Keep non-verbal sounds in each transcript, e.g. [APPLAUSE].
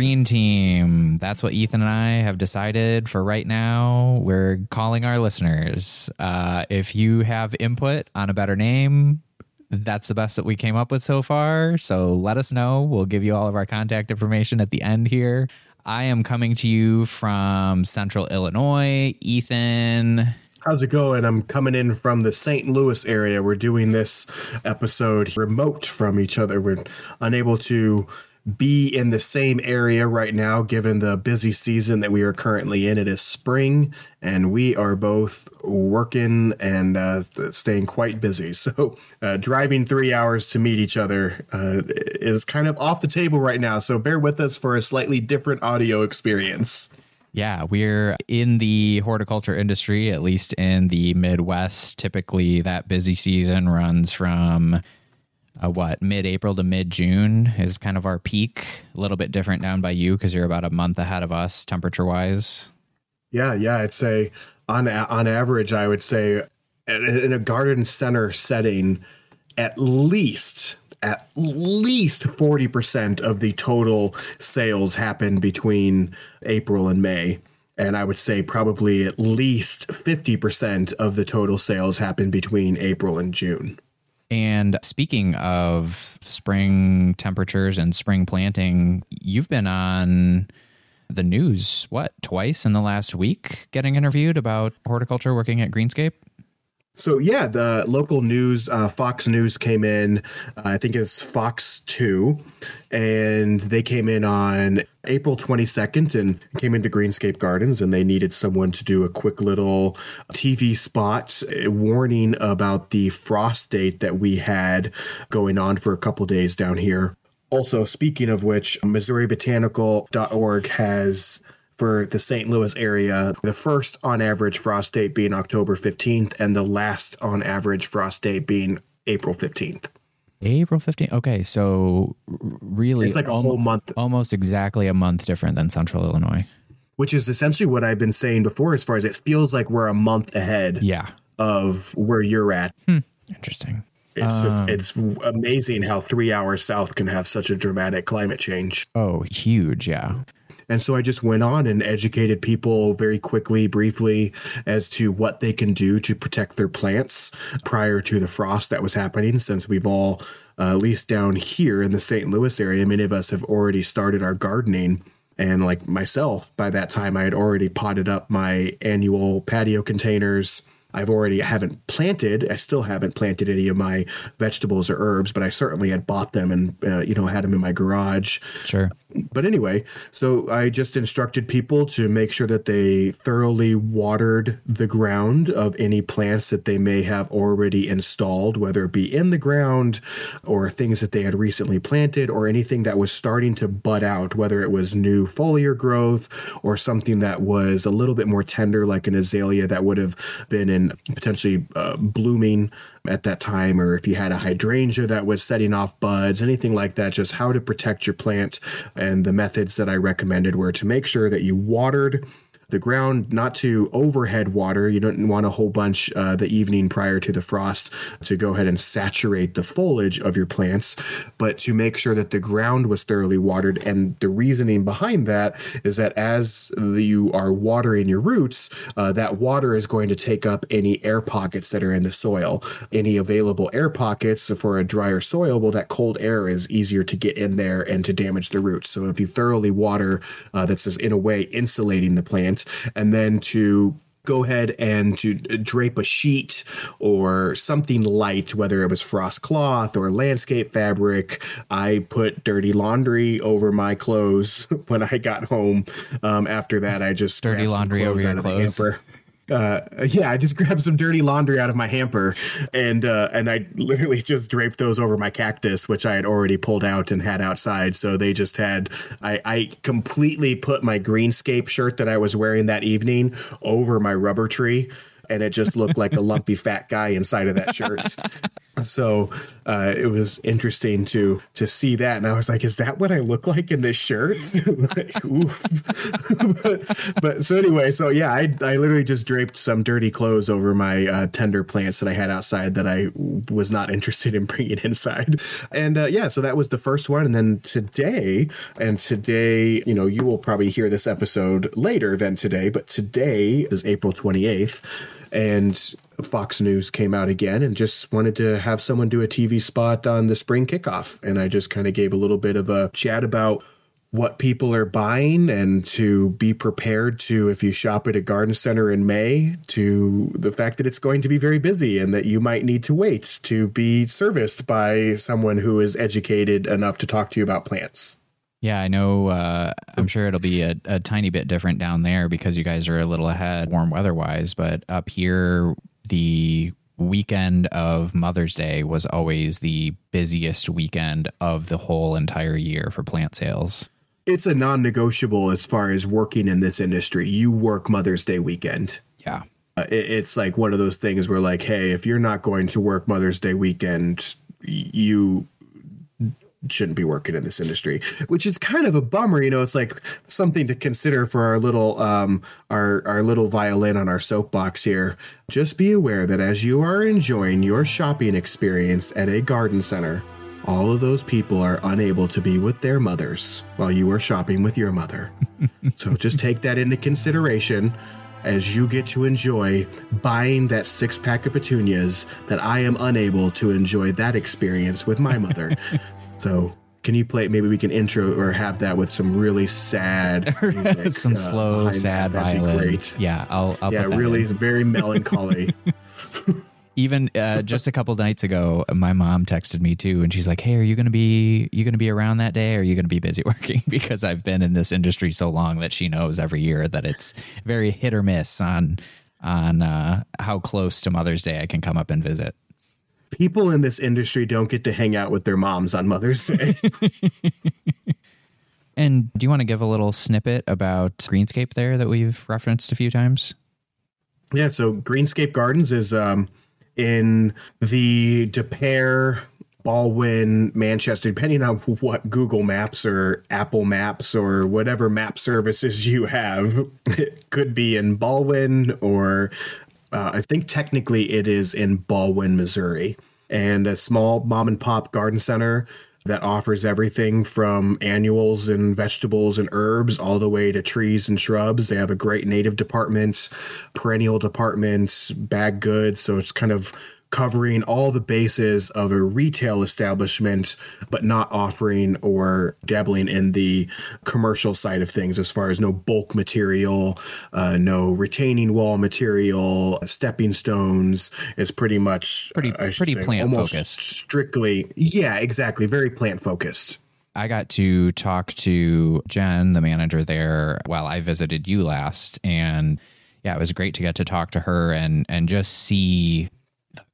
green team. That's what Ethan and I have decided for right now. We're calling our listeners. Uh, if you have input on a better name, that's the best that we came up with so far. So let us know. We'll give you all of our contact information at the end here. I am coming to you from Central Illinois. Ethan. How's it going? I'm coming in from the St. Louis area. We're doing this episode remote from each other. We're unable to be in the same area right now, given the busy season that we are currently in. It is spring, and we are both working and uh, staying quite busy. [LAUGHS] So, uh, driving three hours to meet each other uh, is kind of off the table right now. So, bear with us for a slightly different audio experience. Yeah, we're in the horticulture industry, at least in the Midwest. Typically, that busy season runs from uh, what mid April to mid June is kind of our peak. A little bit different down by you because you're about a month ahead of us temperature wise. Yeah, yeah, I'd say on on average, I would say in a garden center setting, at least at least 40% of the total sales happen between April and May. And I would say probably at least 50% of the total sales happen between April and June. And speaking of spring temperatures and spring planting, you've been on the news, what, twice in the last week getting interviewed about horticulture working at Greenscape? So yeah, the local news, uh, Fox News came in. Uh, I think it's Fox Two, and they came in on April 22nd and came into Greenscape Gardens, and they needed someone to do a quick little TV spot uh, warning about the frost date that we had going on for a couple days down here. Also, speaking of which, MissouriBotanical.org has for the St. Louis area. The first on average frost date being October 15th, and the last on average frost date being April 15th. April 15th. Okay, so really, it's like a whole month, almost exactly a month different than Central Illinois. Which is essentially what I've been saying before, as far as it feels like we're a month ahead. Yeah. Of where you're at. Hmm. Interesting. It's um, just it's amazing how three hours south can have such a dramatic climate change. Oh, huge! Yeah. And so I just went on and educated people very quickly, briefly, as to what they can do to protect their plants prior to the frost that was happening, since we've all, uh, at least down here in the St. Louis area, many of us have already started our gardening. And like myself, by that time, I had already potted up my annual patio containers I've already haven't planted. I still haven't planted any of my vegetables or herbs, but I certainly had bought them and uh, you know had them in my garage. Sure. But anyway, so I just instructed people to make sure that they thoroughly watered the ground of any plants that they may have already installed, whether it be in the ground or things that they had recently planted or anything that was starting to bud out, whether it was new foliar growth or something that was a little bit more tender, like an azalea that would have been in potentially uh, blooming at that time, or if you had a hydrangea that was setting off buds, anything like that, just how to protect your plant. And the methods that I recommended were to make sure that you watered the ground not to overhead water. You don't want a whole bunch uh, the evening prior to the frost to go ahead and saturate the foliage of your plants, but to make sure that the ground was thoroughly watered. And the reasoning behind that is that as you are watering your roots, uh, that water is going to take up any air pockets that are in the soil. Any available air pockets for a drier soil, well, that cold air is easier to get in there and to damage the roots. So if you thoroughly water, uh, that's in a way insulating the plant and then to go ahead and to drape a sheet or something light, whether it was frost cloth or landscape fabric. I put dirty laundry over my clothes [LAUGHS] when I got home. Um, after that, I just dirty laundry over your clothes uh, yeah, I just [LAUGHS] grabbed some dirty laundry out of my hamper and uh, and I literally just draped those over my cactus, which I had already pulled out and had outside. So they just had I, I completely put my greenscape shirt that I was wearing that evening over my rubber tree and it just looked like a lumpy fat guy inside of that shirt. [LAUGHS] So uh, it was interesting to to see that, and I was like, "Is that what I look like in this shirt?" [LAUGHS] like, [LAUGHS] but, but, so anyway, so yeah, I I literally just draped some dirty clothes over my uh, tender plants that I had outside that I was not interested in bringing [LAUGHS] inside, and uh, yeah, so that was the first one, and then today, and today, you know, you will probably hear this episode later than today, but today is April twenty eighth and Fox News came out again and just wanted to have someone do a TV spot on the spring kickoff. And I just kind of gave a little bit of a chat about what people are buying and to be prepared to, if you shop at a garden center in May, to the fact that it's going to be very busy and that you might need to wait to be serviced by someone who is educated enough to talk to you about plants. Yeah, I know. Uh, I'm sure it'll be a, a, tiny bit different down there because you guys are a little ahead warm weather wise. But up here, the weekend of Mother's Day was always the busiest weekend of the whole entire year for plant sales. It's a non negotiable as far as working in this industry. You work Mother's Day weekend. Yeah. Uh, it, it's like one of those things where, like, hey, if you're not going to work Mother's Day weekend, you shouldn't be working in this industry, which is kind of a bummer. You know, it's like something to consider for our little um, our our little violin on our soapbox here. Just be aware that as you are enjoying your shopping experience at a garden center, all of those people are unable to be with their mothers while you are shopping with your mother. so [LAUGHS] just take that into consideration as you get to enjoy buying that six pack of petunias that I am unable to enjoy that experience with my mother. [LAUGHS] So can you play? Maybe we can intro or have that with some really sad, [LAUGHS] music, [LAUGHS] some uh, slow, sad That'd violin. great. Yeah, I'll. I'll yeah, really, it's very melancholy. [LAUGHS] Even uh, just a couple nights ago, my mom texted me too, and she's like, "Hey, are you gonna be you gonna be around that day? Or are you gonna be busy working?" because I've been in this industry so long that she knows every year that it's very hit or miss on on uh, how close to Mother's Day I can come up and visit people in this industry don't get to hang out with their moms on Mother's Day. [LAUGHS] and do you want to give a little snippet about Greenscape there that we've referenced a few times? Yeah, so Greenscape Gardens is um, in the Des Peres, Ballwin, Manchester, depending on what Google Maps or Apple Maps or whatever map services you have. [LAUGHS] It could be in Ballwin or uh, I think technically it is in Ballwin, Missouri, and a small mom and pop garden center that offers everything from annuals and vegetables and herbs all the way to trees and shrubs. They have a great native department, perennial department, bag goods. So it's kind of covering all the bases of a retail establishment, but not offering or dabbling in the commercial side of things as far as no bulk material, uh, no retaining wall material, stepping stones. It's pretty much pretty uh, pretty say, plant focused. Strictly, yeah, exactly, very plant focused. I got to talk to Jen, the manager there, while I visited you last, and yeah, it was great to get to talk to her and and just see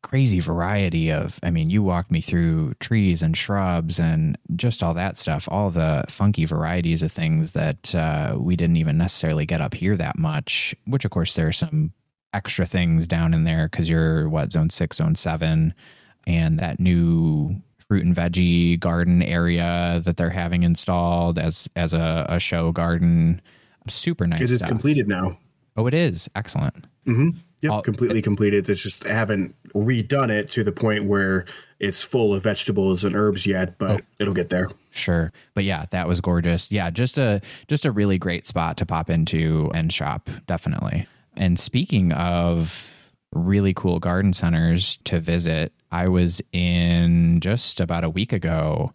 crazy variety of i mean you walked me through trees and shrubs and just all that stuff. All the funky varieties of things that uh, we didn't even necessarily get up here that much which of course there are some extra things down in there because you're what zone six zone seven? And that new fruit and veggie garden area that they're having installed as as a, a show garden. Super nice Because it's completed now. Oh it is. Excellent. Mm-hmm. Yep, All, completely completed. It's just I haven't redone it to the point where it's full of vegetables and herbs yet, but oh, it'll get there. Sure. But yeah, that was gorgeous. Yeah, just a just a really great spot to pop into and shop, definitely. And speaking of really cool garden centers to visit, I was in just about a week ago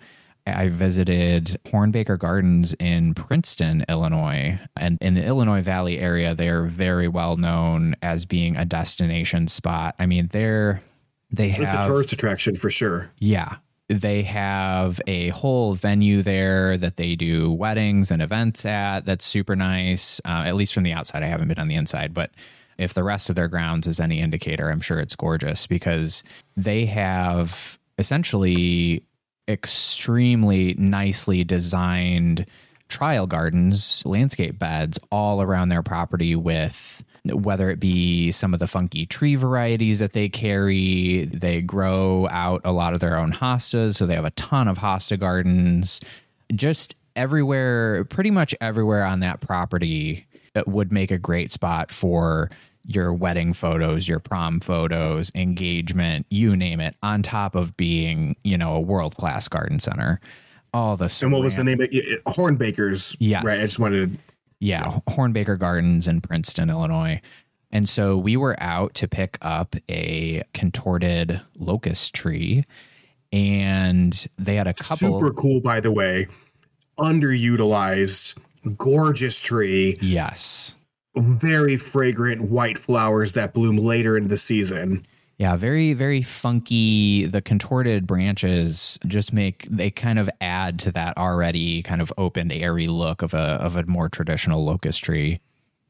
I visited Hornbaker Gardens in Princeton, Illinois. And in the Illinois Valley area, they're very well known as being a destination spot. I mean, they're they have it's a tourist attraction for sure. Yeah. They have a whole venue there that they do weddings and events at. That's super nice. Uh, at least from the outside, I haven't been on the inside, but if the rest of their grounds is any indicator, I'm sure it's gorgeous because they have essentially extremely nicely designed trial gardens, landscape beds all around their property with whether it be some of the funky tree varieties that they carry. They grow out a lot of their own hostas, so they have a ton of hosta gardens. Just everywhere, pretty much everywhere on that property it would make a great spot for your wedding photos, your prom photos, engagement, you name it, on top of being, you know, a world class garden center. All the And what was the name? Of it? Hornbakers. Yes. Right. I just wanted to yeah, Hornbaker Gardens in Princeton, Illinois. And so we were out to pick up a contorted locust tree, and they had a couple. super cool, by the way. Underutilized, gorgeous tree. Yes. Very fragrant white flowers that bloom later in the season. Yeah, very, very funky. The contorted branches just make they kind of add to that already kind of open, airy look of a of a more traditional locust tree.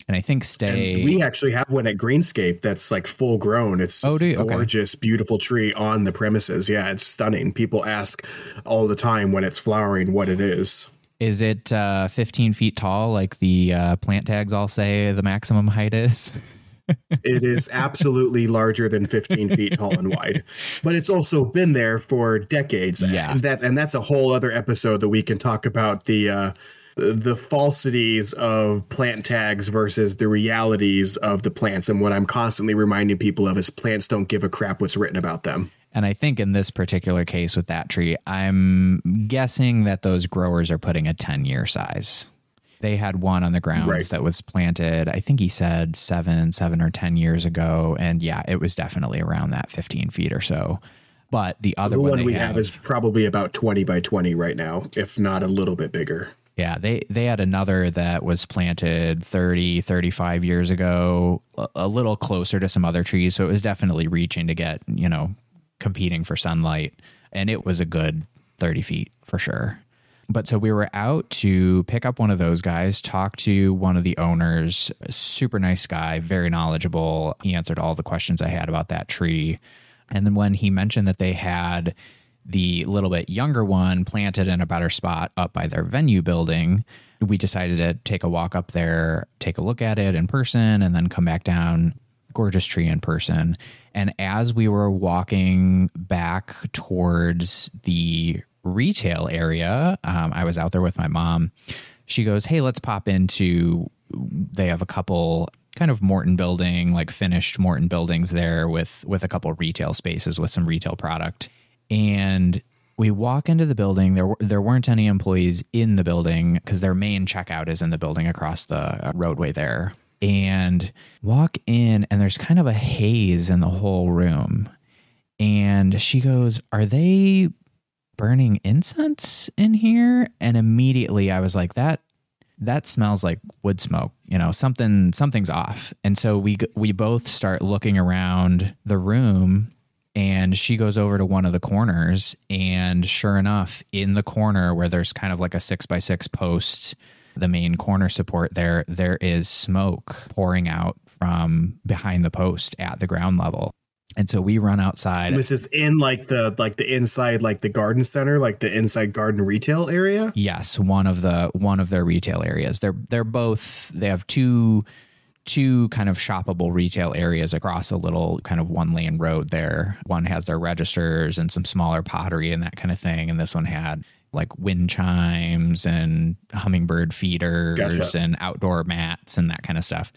And I think stay. And we actually have one at Greenscape that's like full grown. It's oh, do you? Okay. gorgeous, beautiful tree on the premises. Yeah, it's stunning. People ask all the time when it's flowering what it is. Is it uh, 15 feet tall, like the uh, plant tags all say the maximum height is? [LAUGHS] it is absolutely larger than 15 feet tall and wide, but it's also been there for decades. Yeah, and that and that's a whole other episode that we can talk about the uh, the falsities of plant tags versus the realities of the plants. And what I'm constantly reminding people of is plants don't give a crap what's written about them. And I think in this particular case with that tree, I'm guessing that those growers are putting a 10 year size. They had one on the grounds right. that was planted, I think he said seven, seven or 10 years ago. And yeah, it was definitely around that 15 feet or so. But the other the one, one we have, have is probably about 20 by 20 right now, if not a little bit bigger. Yeah, they they had another that was planted 30, 35 years ago, a, a little closer to some other trees, so it was definitely reaching to get, you know, competing for sunlight, and it was a good 30 feet for sure. But so we were out to pick up one of those guys, talk to one of the owners, super nice guy, very knowledgeable. He answered all the questions I had about that tree. And then when he mentioned that they had the little bit younger one planted in a better spot up by their venue building, we decided to take a walk up there, take a look at it in person, and then come back down gorgeous tree in person. And as we were walking back towards the retail area, um, I was out there with my mom. She goes, Hey, let's pop into. They have a couple kind of Morton building, like finished Morton buildings there with with a couple retail spaces with some retail product. And we walk into the building. There there weren't any employees in the building because their main checkout is in the building across the roadway there and walk in and there's kind of a haze in the whole room. And she goes are they burning incense in here? And immediately i was like that that smells like wood smoke you know something something's off. And so we we both start looking around the room and she goes over to one of the corners and sure enough in the corner where there's kind of like a six by six post the main corner support there, there is smoke pouring out from behind the post at the ground level. And so we run outside. This is in like the like the inside like the garden center, like the inside garden retail area. Yes, one of the one of their retail areas. They're they're both they have two two kind of shoppable retail areas across a little kind of one lane road there. One has their registers and some smaller pottery and that kind of thing. And this one had like wind chimes and hummingbird feeders gotcha. and outdoor mats and that kind of stuff.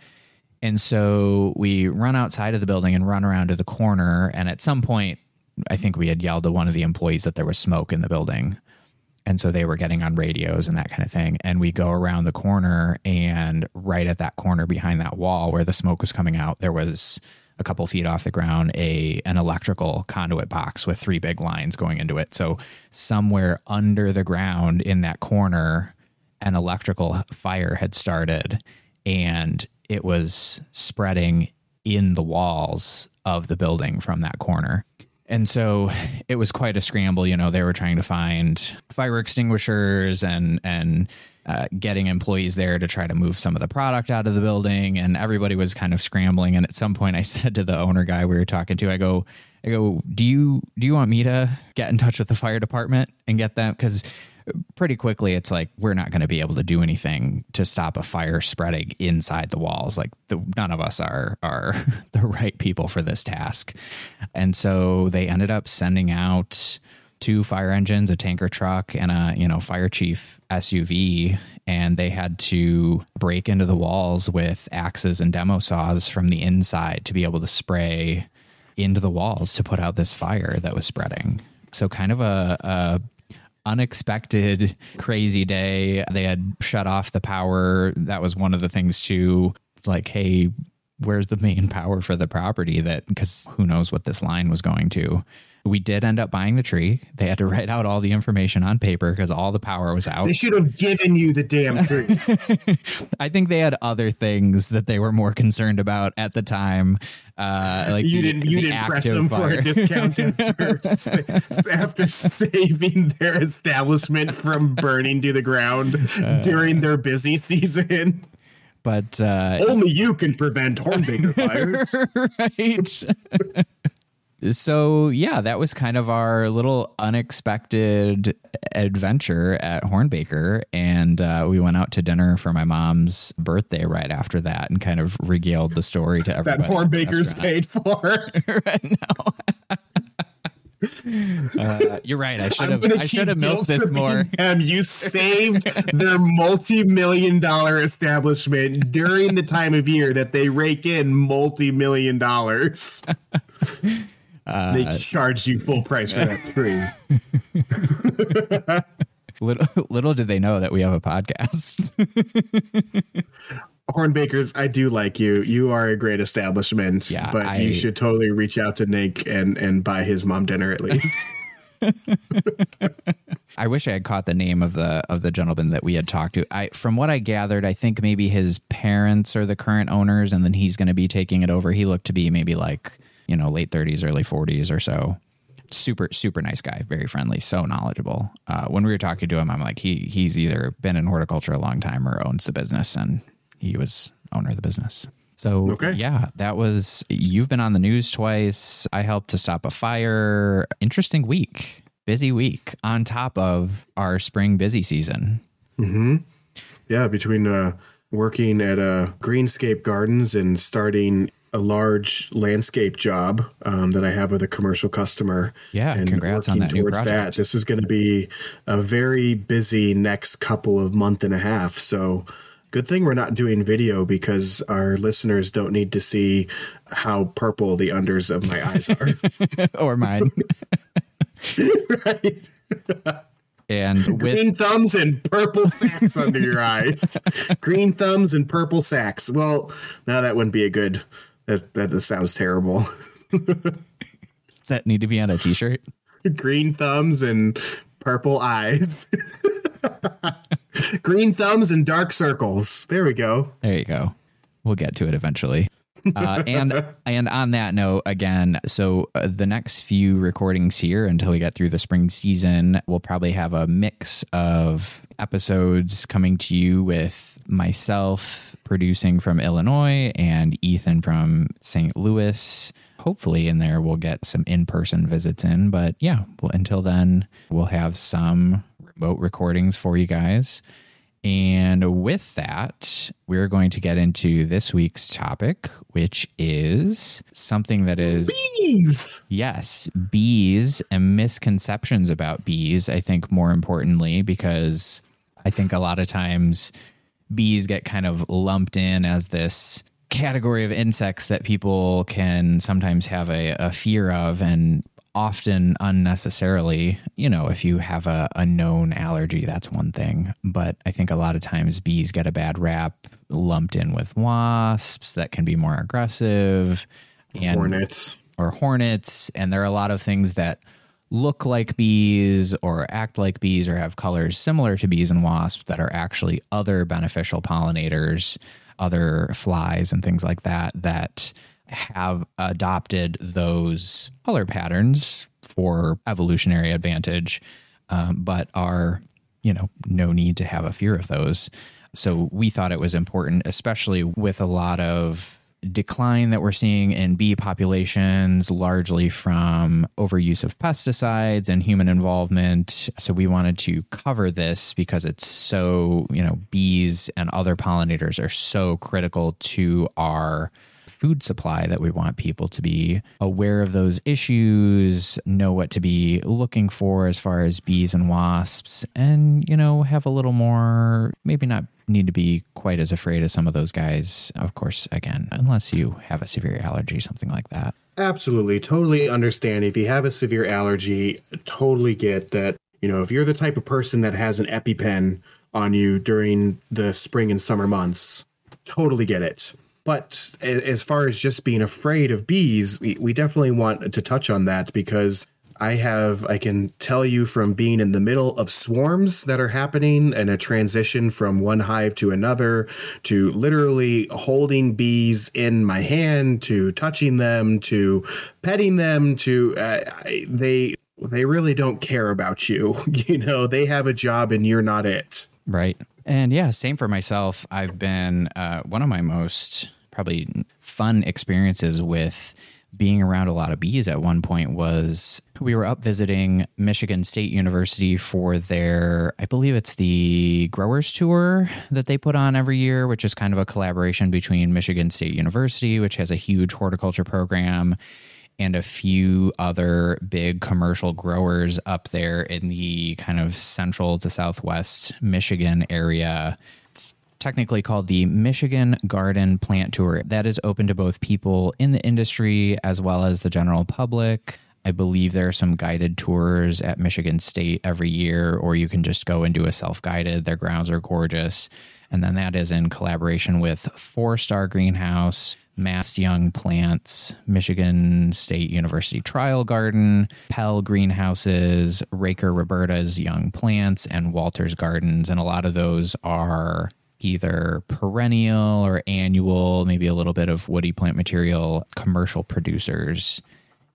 And so we run outside of the building and run around to the corner. And at some point, I think we had yelled to one of the employees that there was smoke in the building. And so they were getting on radios and that kind of thing. And we go around the corner, and right at that corner behind that wall where the smoke was coming out, there was a couple feet off the ground a an electrical conduit box with three big lines going into it. So somewhere under the ground in that corner, an electrical fire had started and it was spreading in the walls of the building from that corner. And so it was quite a scramble. You know, they were trying to find fire extinguishers and and uh, getting employees there to try to move some of the product out of the building, and everybody was kind of scrambling. And at some point, I [LAUGHS] said to the owner guy we were talking to, I go, I go, do you do you want me to get in touch with the fire department and get them because pretty quickly it's like we're not going to be able to do anything to stop a fire spreading inside the walls. Like the, none of us are are [LAUGHS] the right people for this task, and so they ended up sending out two fire engines, a tanker truck, and a you know fire chief SUV, and they had to break into the walls with axes and demo saws from the inside to be able to spray into the walls to put out this fire that was spreading. So kind of a, a unexpected crazy day. They had shut off the power. That was one of the things too. Like, hey, where's the main power for the property that because who knows what this line was going to we did end up buying the tree they had to write out all the information on paper because all the power was out They should have given you the damn tree. [LAUGHS] i think they had other things that they were more concerned about at the time uh like you the- didn't you didn't press them for a discount after, [LAUGHS] [LAUGHS] after saving their establishment from burning to the ground Uh. during their busy season. but uh Only you can prevent Hornbaker fires. right. So yeah, that was kind of our little unexpected adventure at Hornbaker, and uh, we went out to dinner for my mom's birthday right after that, and kind of regaled the story to [LAUGHS] That everybody. at the Hornbaker's paid for. [LAUGHS] right now. [LAUGHS] Uh, you're right. I should have. I should have milked this more. Them. You saved their multi-million dollar establishment during the time of year that they rake in multi-million dollars. Uh, they charged you full price for that tree. [LAUGHS] Little, little did they know that we have a podcast. [LAUGHS] Hornbakers, I do like you. You are a great establishment, Yeah, but I- you should totally reach out to Nick and and buy his mom dinner at least. [LAUGHS] I wish I had caught the name of the of the gentleman that we had talked to. I from what I gathered, I think maybe his parents are the current owners, and then he's going to be taking it over. He looked to be maybe like you know late thirties, early forties or so. Super super nice guy, very friendly, so knowledgeable. Uh, when we were talking to him, I'm like he he's either been in horticulture a long time or owns the business, and he was owner of the business. So Okay. yeah, that was you've been on the news twice. I helped to stop a fire. Interesting week. Busy week on top of our spring busy season. yeah, between uh, working at uh, Greenscape Gardens and starting a large landscape job um, that I have with a commercial customer. Yeah, and congrats on working that new towards project. This is going to be a very busy next couple of month and a half. So. Good thing we're not doing video because our listeners don't need to see how purple the unders of my eyes are. [LAUGHS] or mine. [LAUGHS] right? And with Green thumbs and purple sacks under your eyes. [LAUGHS] Green thumbs and purple sacks. Well, now that wouldn't be a good. That that just sounds terrible. does that need to be on a t-shirt? [LAUGHS] Green thumbs and purple eyes. [LAUGHS] Green thumbs and dark circles. There we go. There you go. We'll get to it eventually. Uh, and and on that note, again, so uh, the next few recordings here until we get through the spring season, we'll probably have a mix of episodes coming to you with myself producing from Illinois and Ethan from St. Louis. Hopefully, in there we'll get some in-person visits in, but yeah, well, until then, we'll have some remote recordings for you guys. And with that, we're going to get into this week's topic, which is something that is, Bees. yes, bees and misconceptions about bees. I think more importantly, because I think a lot of times bees get kind of lumped in as this category of insects that people can sometimes have a, a fear of and often unnecessarily you know if you have a, a known allergy that's one thing but i think a lot of times bees get a bad rap lumped in with wasps that can be more aggressive and Hornets. or hornets and there are a lot of things that look like bees or act like bees or have colors similar to bees and wasps that are actually other beneficial pollinators other flies and things like that that have adopted those color patterns for evolutionary advantage um, but are you know no need to have a fear of those so we thought it was important especially with a lot of decline that we're seeing in bee populations, largely from overuse of pesticides and human involvement. So we wanted to cover this because it's so, you know, bees and other pollinators are so critical to our food supply that we want people to be aware of those issues, know what to be looking for as far as bees and wasps, and, you know, have a little more, maybe not need to be quite as afraid as some of those guys. Of course, again, unless you have a severe allergy, something like that. Absolutely. Totally understand. If you have a severe allergy, totally get that. You know, if you're the type of person that has an EpiPen on you during the spring and summer months, totally get it. But as far as just being afraid of bees, we, we definitely want to touch on that because I have, I can tell you from being in the middle of swarms that are happening and a transition from one hive to another to literally holding bees in my hand to touching them to petting them to, uh, they, they really don't care about you. [LAUGHS] You know, they have a job and you're not it. Right. And yeah, same for myself. I've been uh, one of my most probably fun experiences with being around a lot of bees at one point was we were up visiting Michigan State University for their, I believe it's the growers tour that they put on every year, which is kind of a collaboration between Michigan State University, which has a huge horticulture program, and a few other big commercial growers up there in the kind of central to southwest Michigan area It's technically called the Michigan Garden Plant Tour. That is open to both people in the industry as well as the general public. I believe there are some guided tours at Michigan State every year, or you can just go and do a self guided. Their grounds are gorgeous. And then that is in collaboration with Four Star Greenhouse, Mast Young Plants, Michigan State University Trial Garden, Pell Greenhouses, Raker Roberta's Young Plants, and Walter's Gardens. And a lot of those are either perennial or annual, maybe a little bit of woody plant material commercial producers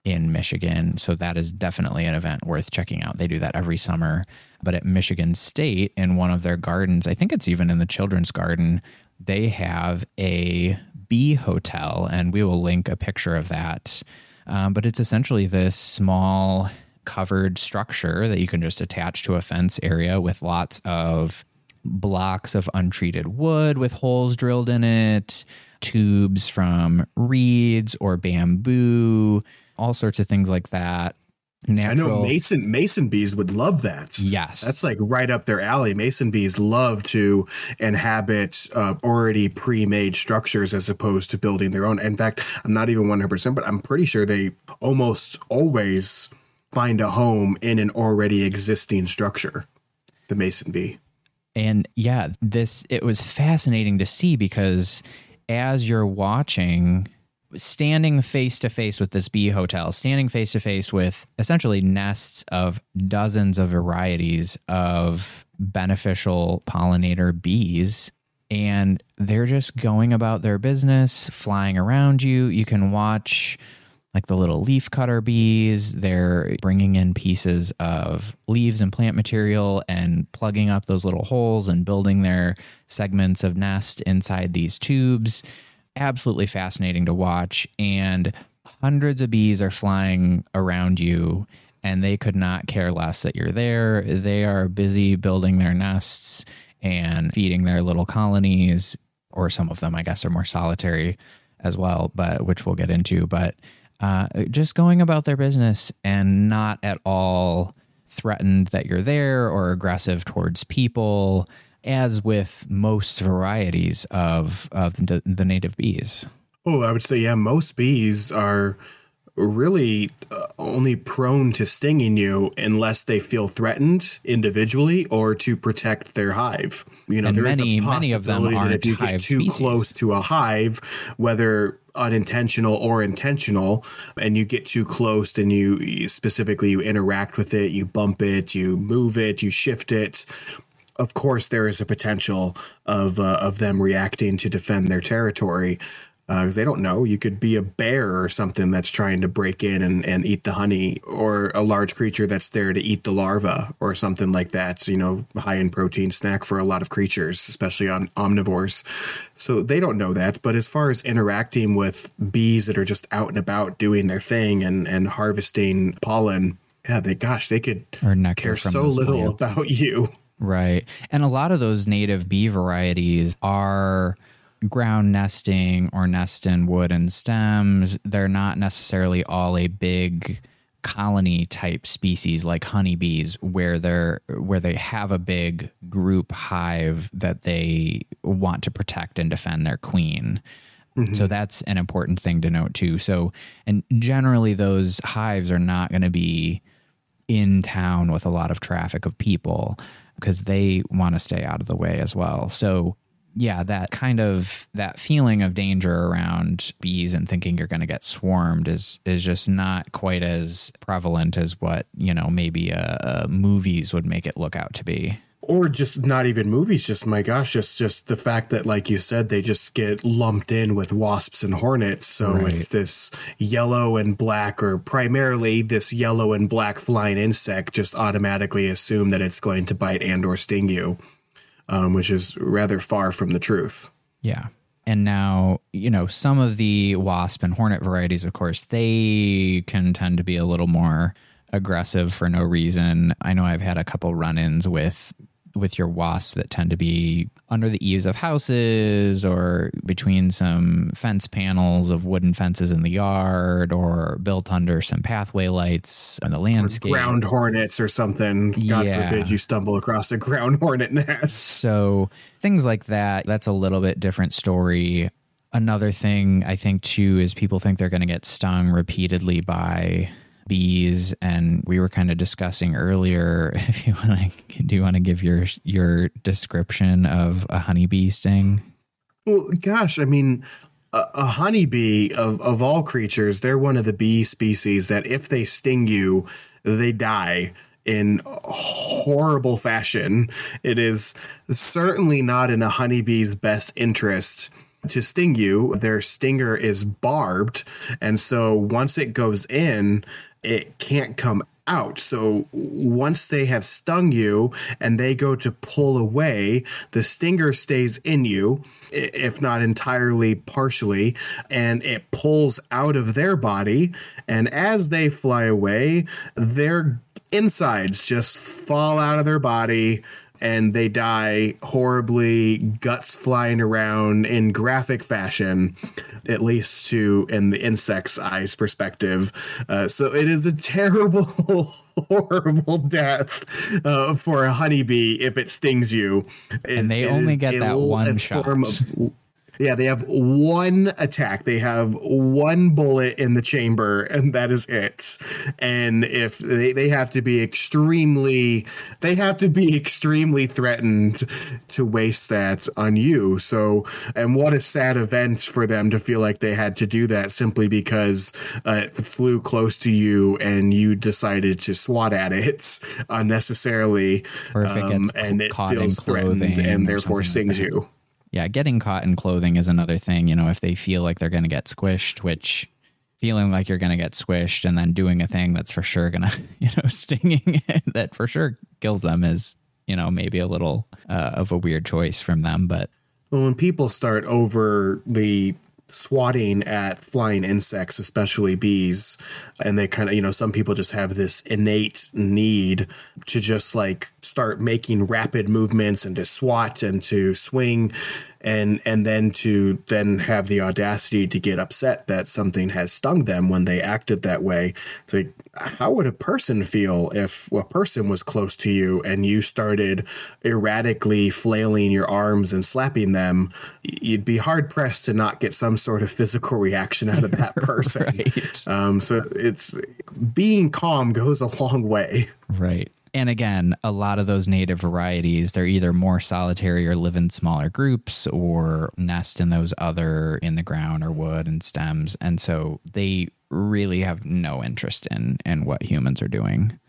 in Michigan. So that is definitely an event worth checking out. They do that every summer. But at Michigan State, in one of their gardens, I think it's even in the children's garden, they have a bee hotel, and we will link a picture of that. Um, but it's essentially this small covered structure that you can just attach to a fence area with lots of blocks of untreated wood with holes drilled in it, tubes from reeds or bamboo, all sorts of things like that. Natural. I know mason mason bees would love that. Yes, that's like right up their alley. Mason bees love to inhabit uh, already pre-made structures as opposed to building their own. In fact, I'm not even 100, percent but I'm pretty sure they almost always find a home in an already existing structure. The mason bee. And yeah, this it was fascinating to see because as you're watching standing face to face with this bee hotel, standing face to face with essentially nests of dozens of varieties of beneficial pollinator bees. And they're just going about their business, flying around you. You can watch like the little leaf cutter bees. They're bringing in pieces of leaves and plant material and plugging up those little holes and building their segments of nest inside these tubes. Absolutely fascinating to watch. And hundreds of bees are flying around you, and they could not care less that you're there. They are busy building their nests and feeding their little colonies, or some of them, I guess, are more solitary as well, but which we'll get into. But uh, just going about their business and not at all threatened that you're there or aggressive towards people, as with most varieties of of the, the native bees. Oh, I would say yeah, most bees are really uh, only prone to stinging you unless they feel threatened individually or to protect their hive. You know, and many many of them are if you get too species. close to a hive, whether unintentional or intentional and you get too close and you, you specifically you interact with it you bump it you move it you shift it of course there is a potential of uh, of them reacting to defend their territory because uh, they don't know. You could be a bear or something that's trying to break in and, and eat the honey, or a large creature that's there to eat the larva or something like that. So, you know, high in protein snack for a lot of creatures, especially on omnivores. So they don't know that. But as far as interacting with bees that are just out and about doing their thing and, and harvesting pollen, yeah, they gosh, they could care so little plants. about [LAUGHS] you. Right. And a lot of those native bee varieties are ground nesting or nest in wood and stems. They're not necessarily all a big colony type species like honeybees where they're where they have a big group hive that they want to protect and defend their queen. Mm-hmm. So that's an important thing to note too. So and generally those hives are not going to be in town with a lot of traffic of people because they want to stay out of the way as well. So yeah, that kind of that feeling of danger around bees and thinking you're going to get swarmed is is just not quite as prevalent as what you know maybe uh, movies would make it look out to be. Or just not even movies. Just my gosh, just just the fact that, like you said, they just get lumped in with wasps and hornets. So right. it's this yellow and black, or primarily this yellow and black flying insect. Just automatically assume that it's going to bite and or sting you um, which is rather far from the truth. Yeah. And now, you know, some of the wasp and hornet varieties, of course, they can tend to be a little more aggressive for no reason. I know I've had a couple run ins with with your wasps that tend to be under the eaves of houses or between some fence panels of wooden fences in the yard or built under some pathway lights on the landscape. Or ground hornets or something. God yeah. forbid you stumble across a ground [LAUGHS] hornet nest. So things like that, that's a little bit different story. Another thing I think too is people think they're going to get stung repeatedly by bees and we were kind of discussing earlier [LAUGHS] if you want to do you want to give your your description of a honeybee sting well gosh i mean a, a honeybee of, of all creatures they're one of the bee species that if they sting you they die in horrible fashion it is certainly not in a honeybee's best interest to sting you. Their stinger is barbed. And so once it goes in, it can't come out. So once they have stung you and they go to pull away, the stinger stays in you, if not entirely, partially, and it pulls out of their body. And as they fly away, their insides just fall out of their body and they die horribly, guts flying around in graphic fashion, at least to in the insect's eyes perspective. Uh, so it is a [LAUGHS] terrible, horrible death uh, for a honeybee if it stings you. It, and they only get that one shot. Of, yeah, they have one attack. They have one bullet in the chamber, and that is it. And if they, they have to be extremely, they have to be extremely threatened to waste that on you. So, and what a sad event for them to feel like they had to do that simply because uh, it flew close to you and you decided to swat at it unnecessarily. Or if it gets um, and it feels threatened and therefore stings like you yeah, getting caught in clothing is another thing. You know, if they feel like they're going to get squished, which feeling like you're going to get squished and then doing a thing that's for sure going [LAUGHS] to, you know, stinging [LAUGHS] that for sure kills them is, you know, maybe a little uh, of a weird choice from them. But well, when people start over the swatting at flying insects, especially bees, and they kind of, you know, some people just have this innate need to just like start making rapid movements and to swat and to swing and and then to then have the audacity to get upset that something has stung them when they acted that way. It's like how would a person feel if a person was close to you and you started erratically flailing your arms and slapping them? You'd be hard pressed to not get some sort of physical reaction out of that [LAUGHS] person. Right. um, so it's being calm goes a long way. Right and again, a lot of those native varieties, they're either more solitary or live in smaller groups or nest in those other in the ground or wood and stems. And so they really have no interest in in what humans are doing.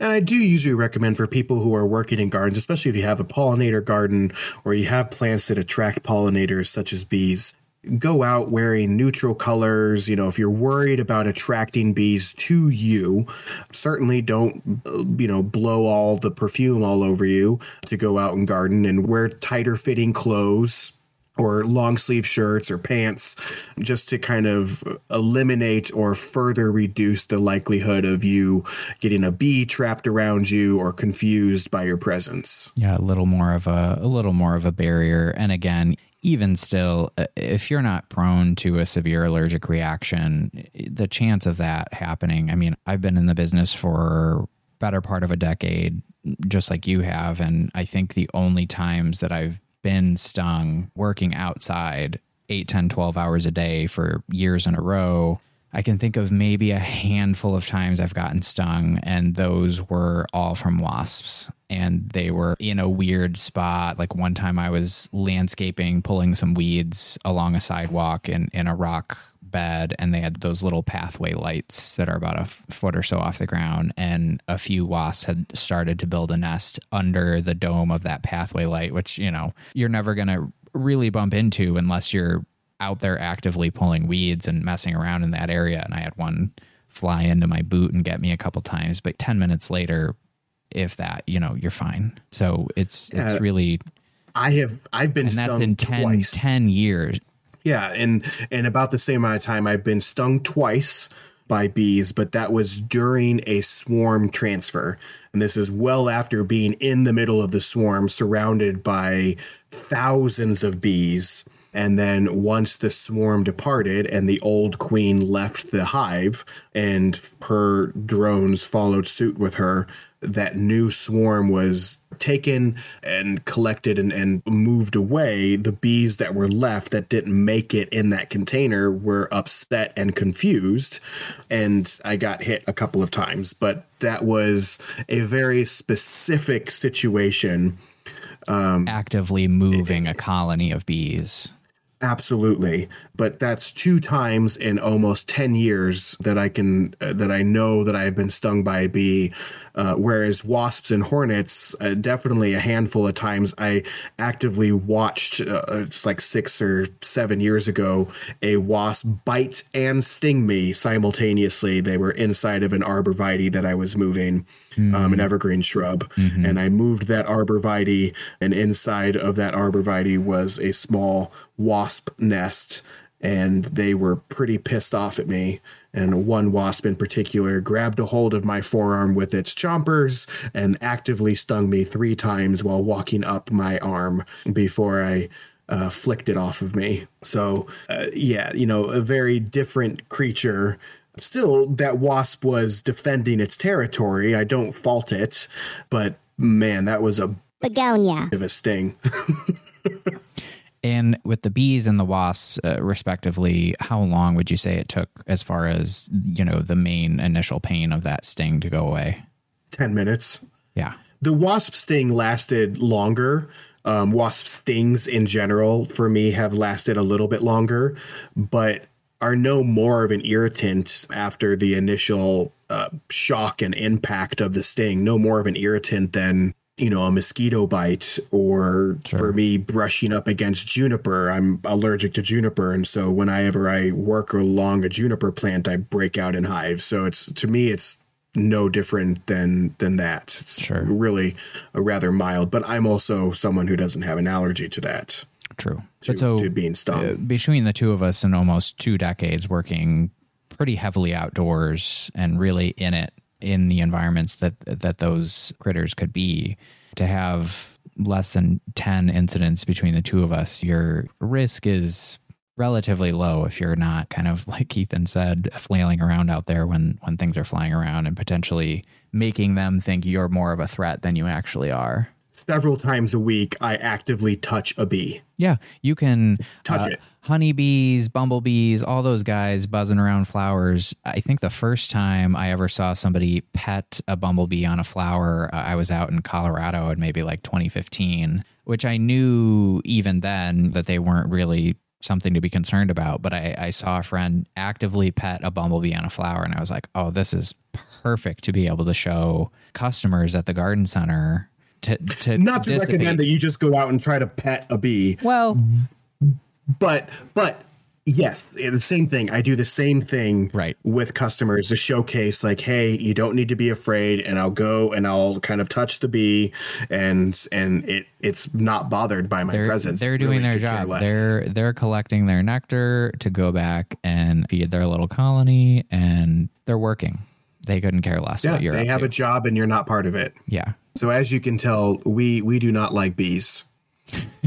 And I do usually recommend for people who are working in gardens, especially if you have a pollinator garden or you have plants that attract pollinators such as bees, go out wearing neutral colors. You know, if you're worried about attracting bees to you, certainly don't, uh, you know, blow all the perfume all over you to go out and garden and wear tighter fitting clothes or long sleeve shirts or pants just to kind of eliminate or further reduce the likelihood of you getting a bee trapped around you or confused by your presence. Yeah, a little more of a a little more of a barrier and again even still, uh, if you're not prone to a severe allergic reaction, the chance of that happening. I mean, I've been in the business for better part of a decade, just like you have, and I think the only times that I've been stung working outside 8, 10, 12 hours a day for years in a row. I can think of maybe a handful of times I've gotten stung, and those were all from wasps. And they were in a weird spot. Like one time I was landscaping, pulling some weeds along a sidewalk in, in a rock bed and they had those little pathway lights that are about a f- foot or so off the ground and a few wasps had started to build a nest under the dome of that pathway light which you know you're never going to really bump into unless you're out there actively pulling weeds and messing around in that area and i had one fly into my boot and get me a couple times but 10 minutes later if that you know you're fine so it's Yeah. it's uh, really I have I've been and that's stung in 10, twice. 10 years Yeah, and and about the same amount of time I've been stung twice by bees, but that was during a swarm transfer. And this is well after being in the middle of the swarm surrounded by thousands of bees. And then once the swarm departed and the old queen left the hive and her drones followed suit with her, that new swarm was taken and collected and, and moved away. The bees that were left that didn't make it in that container were upset and confused. And I got hit a couple of times, but that was a very specific situation. actively moving a colony of bees Absolutely, but that's two times in almost ten years that I can uh, that I know that I have been stung by a bee. Uh, whereas wasps and hornets, uh, definitely a handful of times. I actively watched. Uh, it's like six or seven years ago, a wasp bite and sting me simultaneously. They were inside of an arborvitae that I was moving, um, an evergreen shrub, and I moved that arborvitae, and inside of that arborvitae was a small wasp nest and they were pretty pissed off at me. And one wasp in particular grabbed a hold of my forearm with its chompers and actively stung me three times while walking up my arm before I uh, flicked it off of me. So, uh, yeah, you know, a very different creature. Still, that wasp was defending its territory. I don't fault it, but man, that was a Begonia. of a sting. [LAUGHS] And with the bees and the wasps, uh, respectively, how long would you say it took as far as, you know, the main initial pain of that sting to go away? 10 minutes. Yeah. The wasp sting lasted longer. Um, wasp stings in general, for me, have lasted a little bit longer, but are no more of an irritant after the initial uh, shock and impact of the sting. No more of an irritant than you know a mosquito bite or for me brushing up against juniper i'm allergic to juniper. And so whenever i work along a juniper plant i break out in hives. So it's to me it's no different than than that. It's Sure. really a rather mild but i'm also someone who doesn't have an allergy to that. True. to, but so to being stung. uh, between the two of us in almost two decades working pretty heavily outdoors and really in it in the environments that that those critters could be. To have less than 10 incidents between the two of us your risk is relatively low if you're not kind of [LAUGHS] like Ethan said flailing around out there when when things are flying around and potentially making them think you're more of a threat than you actually are. Several times a week i actively touch a bee. Yeah, you can Touch uh, it. Honeybees, bumblebees, all those guys buzzing around flowers. I think the first time I ever saw somebody pet a bumblebee on a flower, uh, I was out in Colorado in maybe like 2015, which I knew even then that they weren't really something to be concerned about. But I, I saw a friend actively pet a bumblebee on a flower, and I was like, oh, this is perfect to be able to show customers at the garden center. To, to not to dissipate. recommend that you just go out and try to pet a bee Well, but but Yes, the same thing. I do the same thing right. with customers to showcase like, hey, you don't need to be afraid, and I'll go and I'll kind of touch the bee, and and it it's not bothered by my they're, presence. They're doing Really their job. They're they're collecting their nectar to go back and feed their little colony, and they're working. They couldn't care less yeah, they have to. a job and you're not part of it. yeah. So as you can tell, we we do not like bees.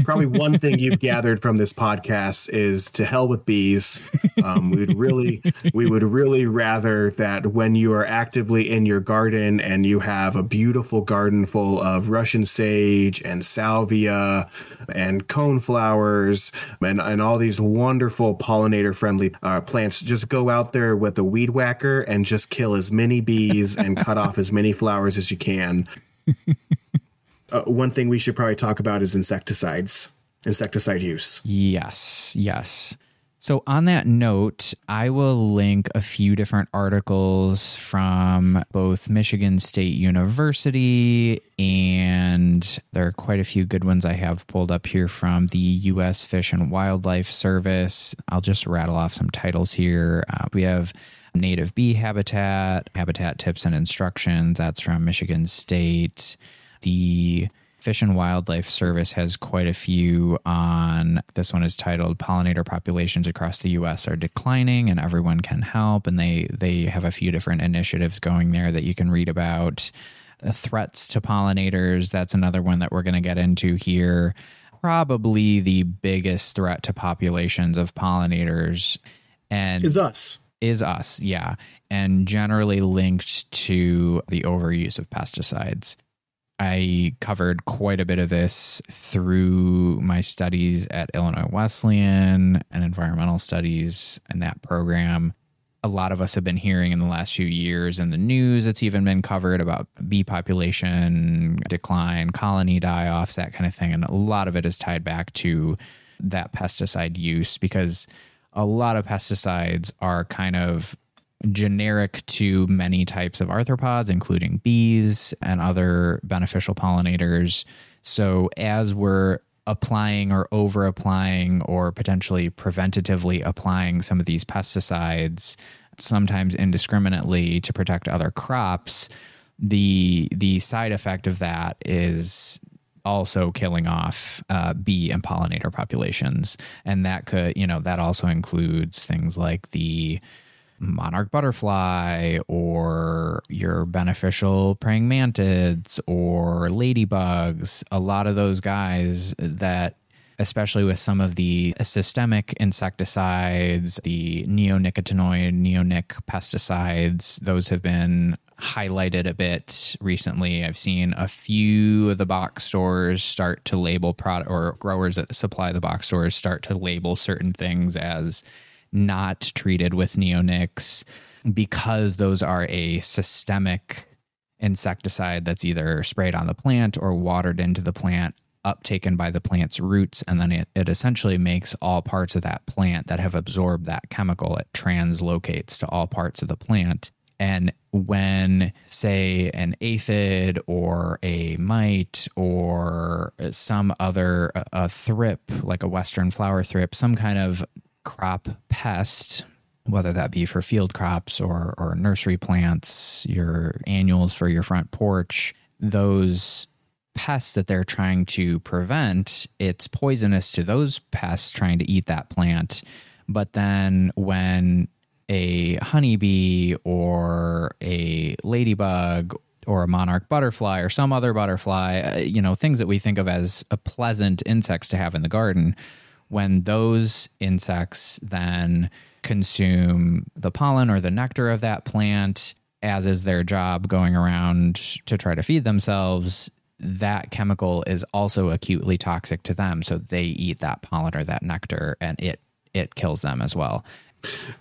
Probably one thing you've [LAUGHS] gathered from this podcast is to hell with bees. Um, we'd really we would really rather that when you are actively in your garden and you have a beautiful garden full of Russian sage and salvia and cone flowers and, and all these wonderful pollinator friendly uh, plants, just go out there with a weed whacker and just kill as many bees and cut off as many flowers as you can uh, one thing we should probably talk about is insecticides, insecticide use. Yes, yes. So, on that note, I will link a few different articles from both Michigan State University and there are quite a few good ones I have pulled up here from the U.S. Fish and Wildlife Service. I'll just rattle off some titles here. Uh, we have native bee habitat, habitat tips and instructions. That's from Michigan State. The Fish and Wildlife Service has quite a few on this one is titled Pollinator Populations Across the US are declining and everyone can help and they they have a few different initiatives going there that you can read about. Uh, threats to pollinators, that's another one that we're going to get into here. Probably the biggest threat to populations of pollinators and Is us. is us, yeah, and generally linked to the overuse of pesticides. I covered quite a bit of this through my studies at Illinois Wesleyan and environmental studies and that program. A lot of us have been hearing in the last few years in the news, it's even been covered about bee population decline, colony die offs, that kind of thing. And a lot of it is tied back to that pesticide use because a lot of pesticides are kind of generic to many types of arthropods, including bees and other beneficial pollinators. So, as we're applying or over applying or potentially preventatively applying some of these pesticides, sometimes indiscriminately to protect other crops, the the side effect of that is also killing off uh, bee and pollinator populations, and that could you know that also includes things like the monarch butterfly or your beneficial praying mantids or ladybugs a lot of those guys that especially with some of the systemic insecticides the neonicotinoid neonic pesticides those have been highlighted a bit recently. I've seen a few of the box stores start to label product or growers that supply the box stores start to label certain things as not treated with neonics because those are a systemic insecticide that's either sprayed on the plant or watered into the plant uptaken by the plant's roots and then it, it essentially makes all parts of that plant that have absorbed that chemical it translocates to all parts of the plant. And when, say, an aphid or a mite or some other a, a thrip, like a western flower thrip, some kind of crop pest, whether that be for field crops or, or nursery plants, your annuals for your front porch, those pests that they're trying to prevent, it's poisonous to those pests trying to eat that plant. But then when a honeybee or a ladybug or a monarch butterfly or some other butterfly, uh, you know, things that we think of as a pleasant insects to have in the garden, when those insects then consume the pollen or the nectar of that plant, as is their job going around to try to feed themselves, that chemical is also acutely toxic to them. So they eat that pollen or that nectar and it it kills them as well.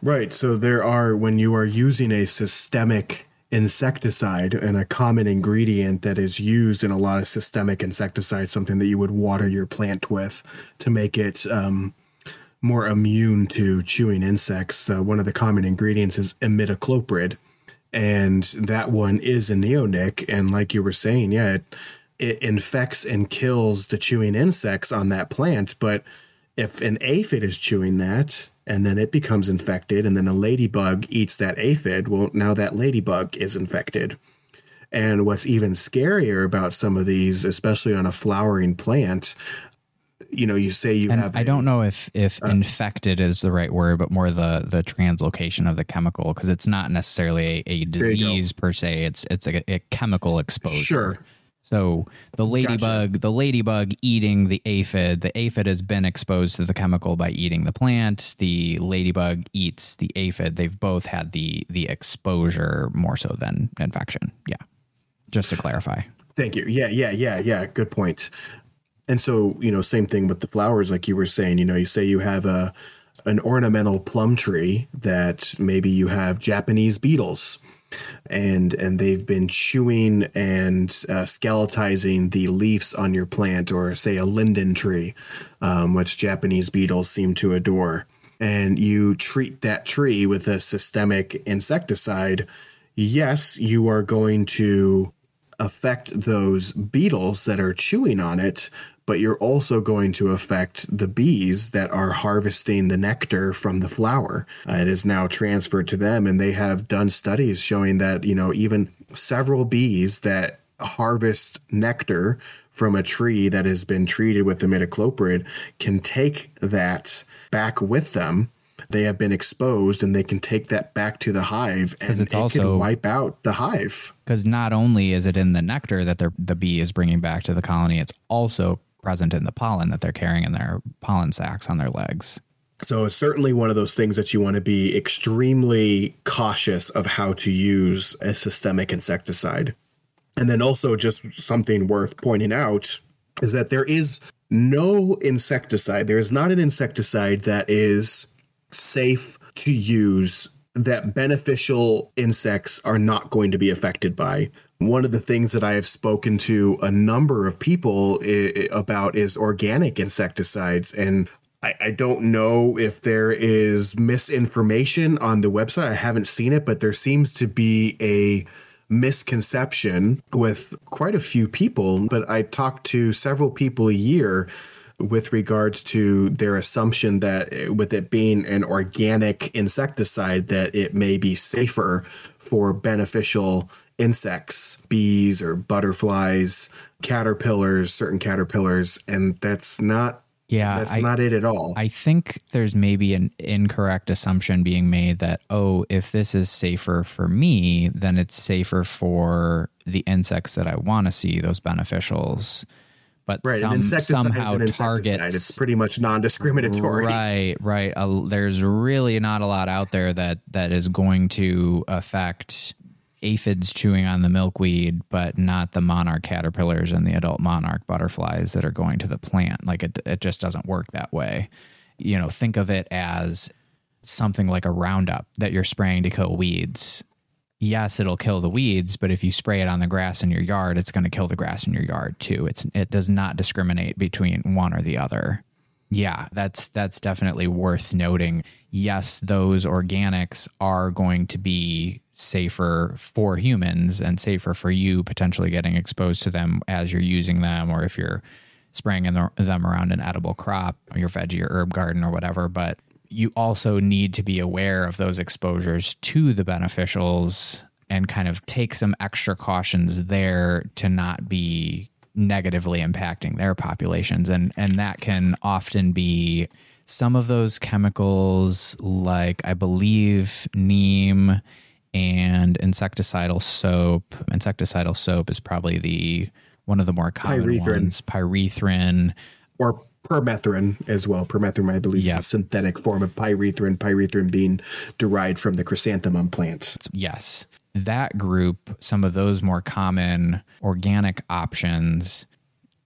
Right. So there are when you are using a systemic insecticide and a common ingredient that is used in a lot of systemic insecticides, something that you would water your plant with to make it um, more immune to chewing insects. Uh, one of the common ingredients is imidacloprid, and that one is a neonic. And like you were saying, yeah, it, it infects and kills the chewing insects on that plant. But if an aphid is chewing that, and then it becomes infected, and then a ladybug eats that aphid. Well, now that ladybug is infected. And what's even scarier about some of these, especially on a flowering plant, you know, you say you and have. I a- don't know if if uh. infected is the right word, but more the the translocation of the chemical because it's not necessarily a, a disease per se. It's it's a, a chemical exposure. Sure. So the ladybug, the ladybug eating the aphid, the aphid has been exposed to the chemical by eating the plant. The ladybug eats the aphid. They've both had the the exposure more so than infection. Yeah, just to clarify. Thank you. Yeah, yeah, yeah, yeah. Good point. And so, you know, same thing with the flowers, like you were saying. You know, you say you have a an ornamental plum tree that maybe you have Japanese beetles, and and they've been chewing and uh, skeletizing the leaves on your plant, or say a linden tree, um, which Japanese beetles seem to adore. And you treat that tree with a systemic insecticide. Yes, you are going to affect those beetles that are chewing on it, but you're also going to affect the bees that are harvesting the nectar from the flower. Uh, it is now transferred to them, and they have done studies showing that, you know, even several bees that harvest nectar from a tree that has been treated with the imidacloprid can take that back with them. They have been exposed and they can take that back to the hive and it also- can wipe out the hive. Because not only is it in the nectar that the bee is bringing back to the colony, it's also present in the pollen that they're carrying in their pollen sacks on their legs. So it's certainly one of those things that you want to be extremely cautious of how to use a systemic insecticide. And then also just something worth pointing out is that there is no insecticide. There is not an insecticide that is safe to use that beneficial insects are not going to be affected by. One of the things that I have spoken to a number of people i- about is organic insecticides. And I, I don't know if there is misinformation on the website. I haven't seen it, but there seems to be a misconception with quite a few people. But I talk to several people a year with regards to their assumption that uh, with it being an organic insecticide that it may be safer for beneficial insects bees or butterflies caterpillars certain caterpillars and that's not Yeah, that's I- not it at all I think there's maybe an incorrect assumption being made that, oh, if this is safer for me, then it's safer for the insects that I want to see, those beneficials. But right some, somehow is an insecticide. targets. it's pretty much non-discriminatory Right, right. Uh, there's really not a lot out there that that is going to affect aphids chewing on the milkweed, but not the monarch caterpillars and the adult monarch butterflies that are going to the plant. Like it, it just doesn't work that way. You know, think of it as something like a Roundup that you're spraying to kill weeds. Yes, it'll kill the weeds, but if you spray it on the grass in your yard, it's going to kill the grass in your yard too. It's it does not discriminate between one or the other. Yeah, that's that's definitely worth noting. Yes, those organics are going to be safer for humans and safer for you potentially getting exposed to them as you're using them or if you're spraying them around an edible crop your veggie or herb garden or whatever, but you also need to be aware of those exposures to the beneficials and kind of take some extra cautions there to not be negatively impacting their populations. And and that can often be some of those chemicals like i believe neem and insecticidal soap insecticidal soap is probably the one of the more common Pyrethrin. ones pyrethrin or permethrin as well. Permethrin, I believe, is a synthetic form of pyrethrin. Pyrethrin being derived from the chrysanthemum plant. Yes. That group, some of those more common organic options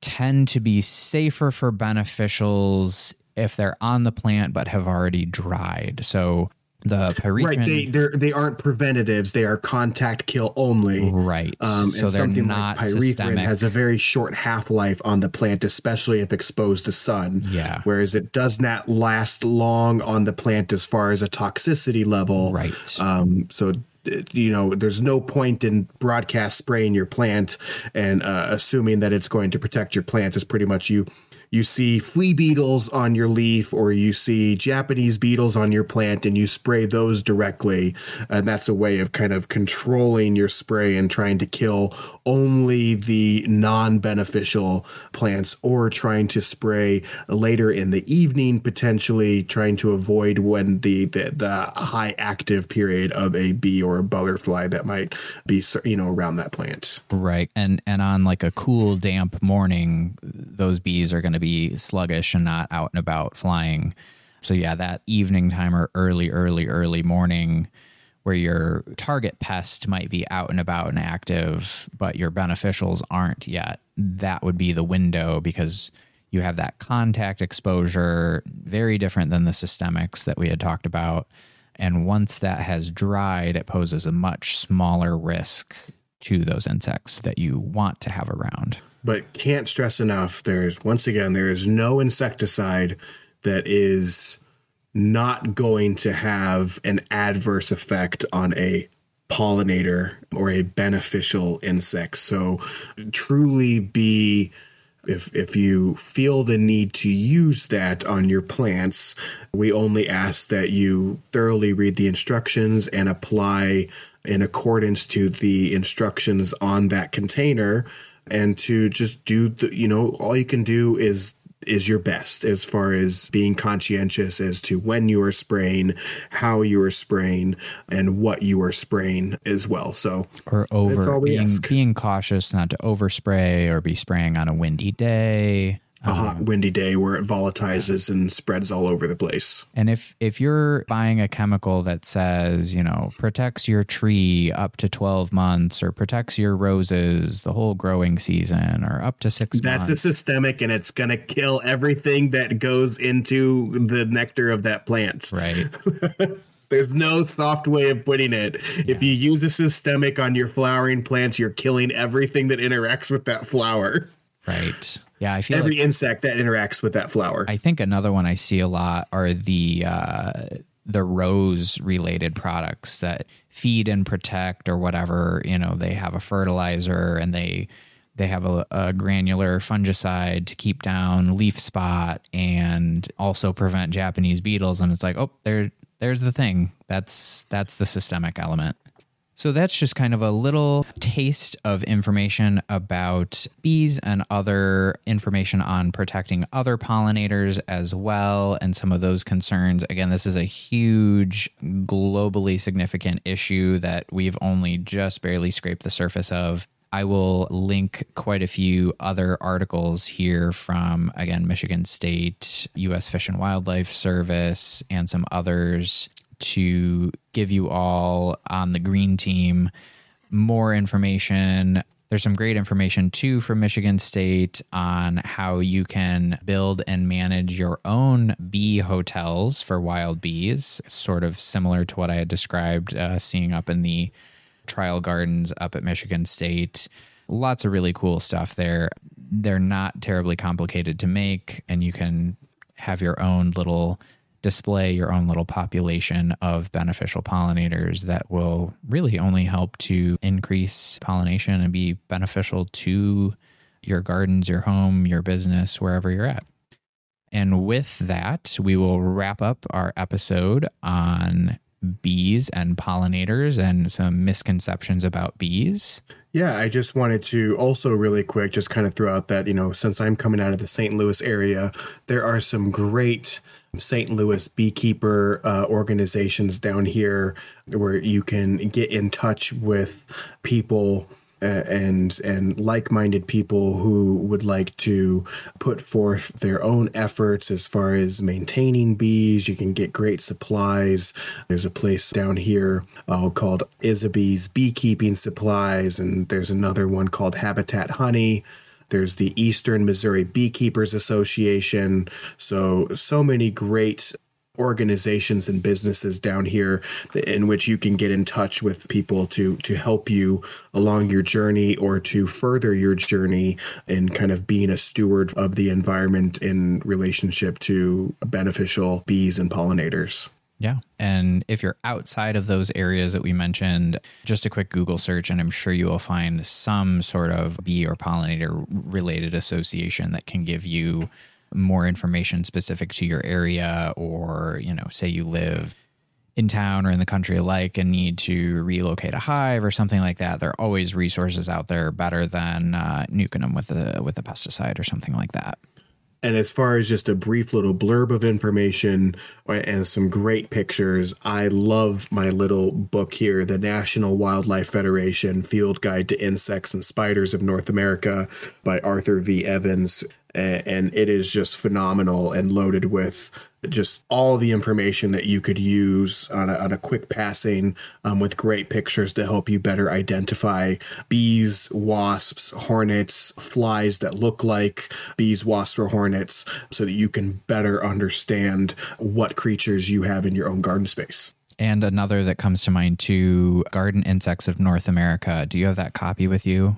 tend to be safer for beneficials if they're on the plant but have already dried. So the pyrethrin Right, they they they aren't preventatives; they are contact kill only. right. Um, so and they're something not like pyrethrin systemic. has a very short half life on the plant, especially if exposed to sun. Yeah. Whereas it does not last long on the plant as far as a toxicity level. Right. Um, so you know, there's no point in broadcast spraying your plant and uh, assuming that it's going to protect your plant. Is pretty much you you see flea beetles on your leaf or you see Japanese beetles on your plant and you spray those directly. And that's a way of kind of controlling your spray and trying to kill only the non beneficial plants or trying to spray later in the evening, potentially trying to avoid when the, the, the high active period of a bee or a butterfly that might be, you know, around that plant. Right. And, and on like a cool, damp morning, those bees are going to be sluggish and not out and about flying. So yeah, that evening time or early, early, early morning where your target pest might be out and about and active, but your beneficials aren't yet, that would be the window because you have that contact exposure, very different than the systemics that we had talked about. And once that has dried, it poses a much smaller risk to those insects that you want to have around. But can't stress enough there's, once again, there is no insecticide that is not going to have an adverse effect on a pollinator or a beneficial insect. So truly be if if you feel the need to use that on your plants, we only ask that you thoroughly read the instructions and apply in accordance to the instructions on that container and to just do the you know all you can do is is your best as far as being conscientious as to when you are spraying, how you are spraying, and what you are spraying as well. So, or over being, being cautious not to overspray or be spraying on a windy day a hot um, windy day where it volatilizes and spreads all over the place. And if if you're buying a chemical that says, you know, protects your tree up to 12 months or protects your roses the whole growing season or up to 6 That's months. the systemic and it's going to kill everything that goes into the nectar of that plant. Right. [LAUGHS] There's no soft way of putting it. Yeah. If you use a systemic on your flowering plants, you're killing everything that interacts with that flower. Right. Yeah, I feel every like, insect that interacts with that flower. I think another one I see a lot are the uh, the rose related products that feed and protect or whatever. You know, they have a fertilizer and they they have a, a, granular fungicide to keep down leaf spot and also prevent Japanese beetles. And it's like, oh, there there's the thing. That's that's the systemic element. So that's just kind of a little taste of information about bees and other information on protecting other pollinators as well, and some of those concerns. Again, this is a huge, globally significant issue that we've only just barely scraped the surface of. I will link quite a few other articles here from, again, Michigan State, U.S. Fish and Wildlife Service, and some others to give you all on the green team more information. There's some great information too from Michigan State on how you can build and manage your own bee hotels for wild bees, sort of similar to what I had described uh, seeing up in the trial gardens up at Michigan State. Lots of really cool stuff there. They're not terribly complicated to make, and you can have your own little display your own little population of beneficial pollinators that will really only help to increase pollination and be beneficial to your gardens, your home, your business, wherever you're at. And with that, we will wrap up our episode on bees and pollinators and some misconceptions about bees. Yeah, I just wanted to also really quick just kind of throw out that, you know, since I'm coming out of the St. Louis area, there are some great St. Louis beekeeper uh, organizations down here where you can get in touch with people uh, and and like-minded people who would like to put forth their own efforts as far as maintaining bees. You can get great supplies. There's a place down here uh, called Isabee's Beekeeping Supplies, and there's another one called Habitat Honey. There's the Eastern Missouri Beekeepers Association. So, so many great organizations and businesses down here in which you can get in touch with people to to help you along your journey or to further your journey in kind of being a steward of the environment in relationship to beneficial bees and pollinators. Yeah. And if you're outside of those areas that we mentioned, just a quick Google search, and I'm sure you will find some sort of bee or pollinator related association that can give you more information specific to your area, or, you know, say you live in town or in the country alike and need to relocate a hive or something like that, there are always resources out there better than uh, nuking them with a with a pesticide or something like that. And as far as just a brief little blurb of information uh, and some great pictures, I love my little book here, the National Wildlife Federation Field Guide to Insects and Spiders of North America by Arthur V. Evans. And it is just phenomenal and loaded with just all the information that you could use on a, on a quick passing um, with great pictures to help you better identify bees, wasps, hornets, flies that look like bees, wasps, or hornets so that you can better understand what creatures you have in your own garden space. And another that comes to mind too Garden Insects of North America. Do you have that copy with you?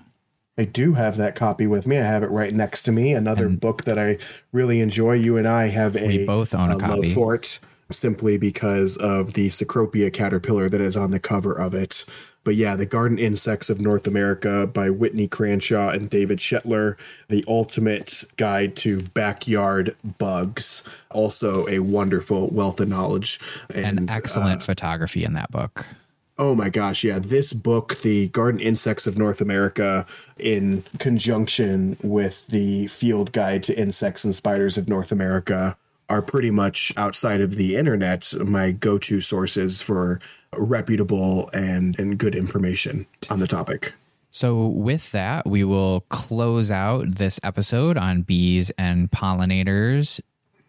I do have that copy with me. I have it right next to me. Another and book that I really enjoy. You and I have a we both own a, a copy. love for it simply because of the Cecropia caterpillar that is on the cover of it. But yeah, The Garden Insects of North America by Whitney Cranshaw and David Shetlar, the ultimate guide to backyard bugs. Also, a wonderful wealth of knowledge and, and excellent uh, photography in that book. Oh my gosh, yeah. This book, The Garden Insects of North America, in conjunction with the Field Guide to Insects and Spiders of North America, are pretty much outside of the internet my go to sources for reputable and, and good information on the topic. So, with that, we will close out this episode on bees and pollinators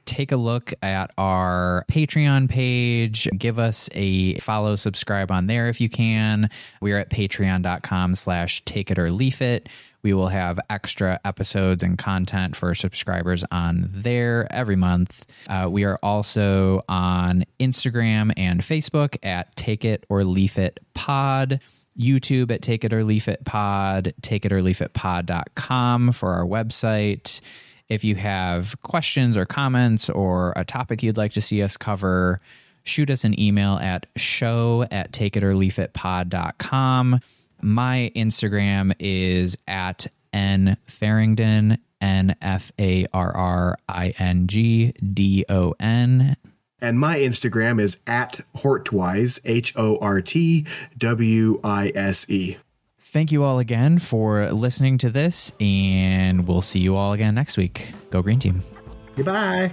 take a look at our Patreon page. Give us a follow, subscribe on there if you can. We're at patreon.com slash take it or leaf it. We will have extra episodes and content for subscribers on there every month. Uh, we are also on Instagram and Facebook at Take It or Leaf It Pod. YouTube at Take It or Leaf It Pod, take it or leaf it pod.com for our website. If you have questions or comments or a topic you'd like to see us cover, shoot us an email at show at takeititorleafitpod.com. My Instagram is at n farringdon, N F A R R I N G D O N. And my Instagram is at Hortwise, H O R T W I S E. Thank you all again for listening to this, and we'll see you all again next week. Go Green Team. Goodbye.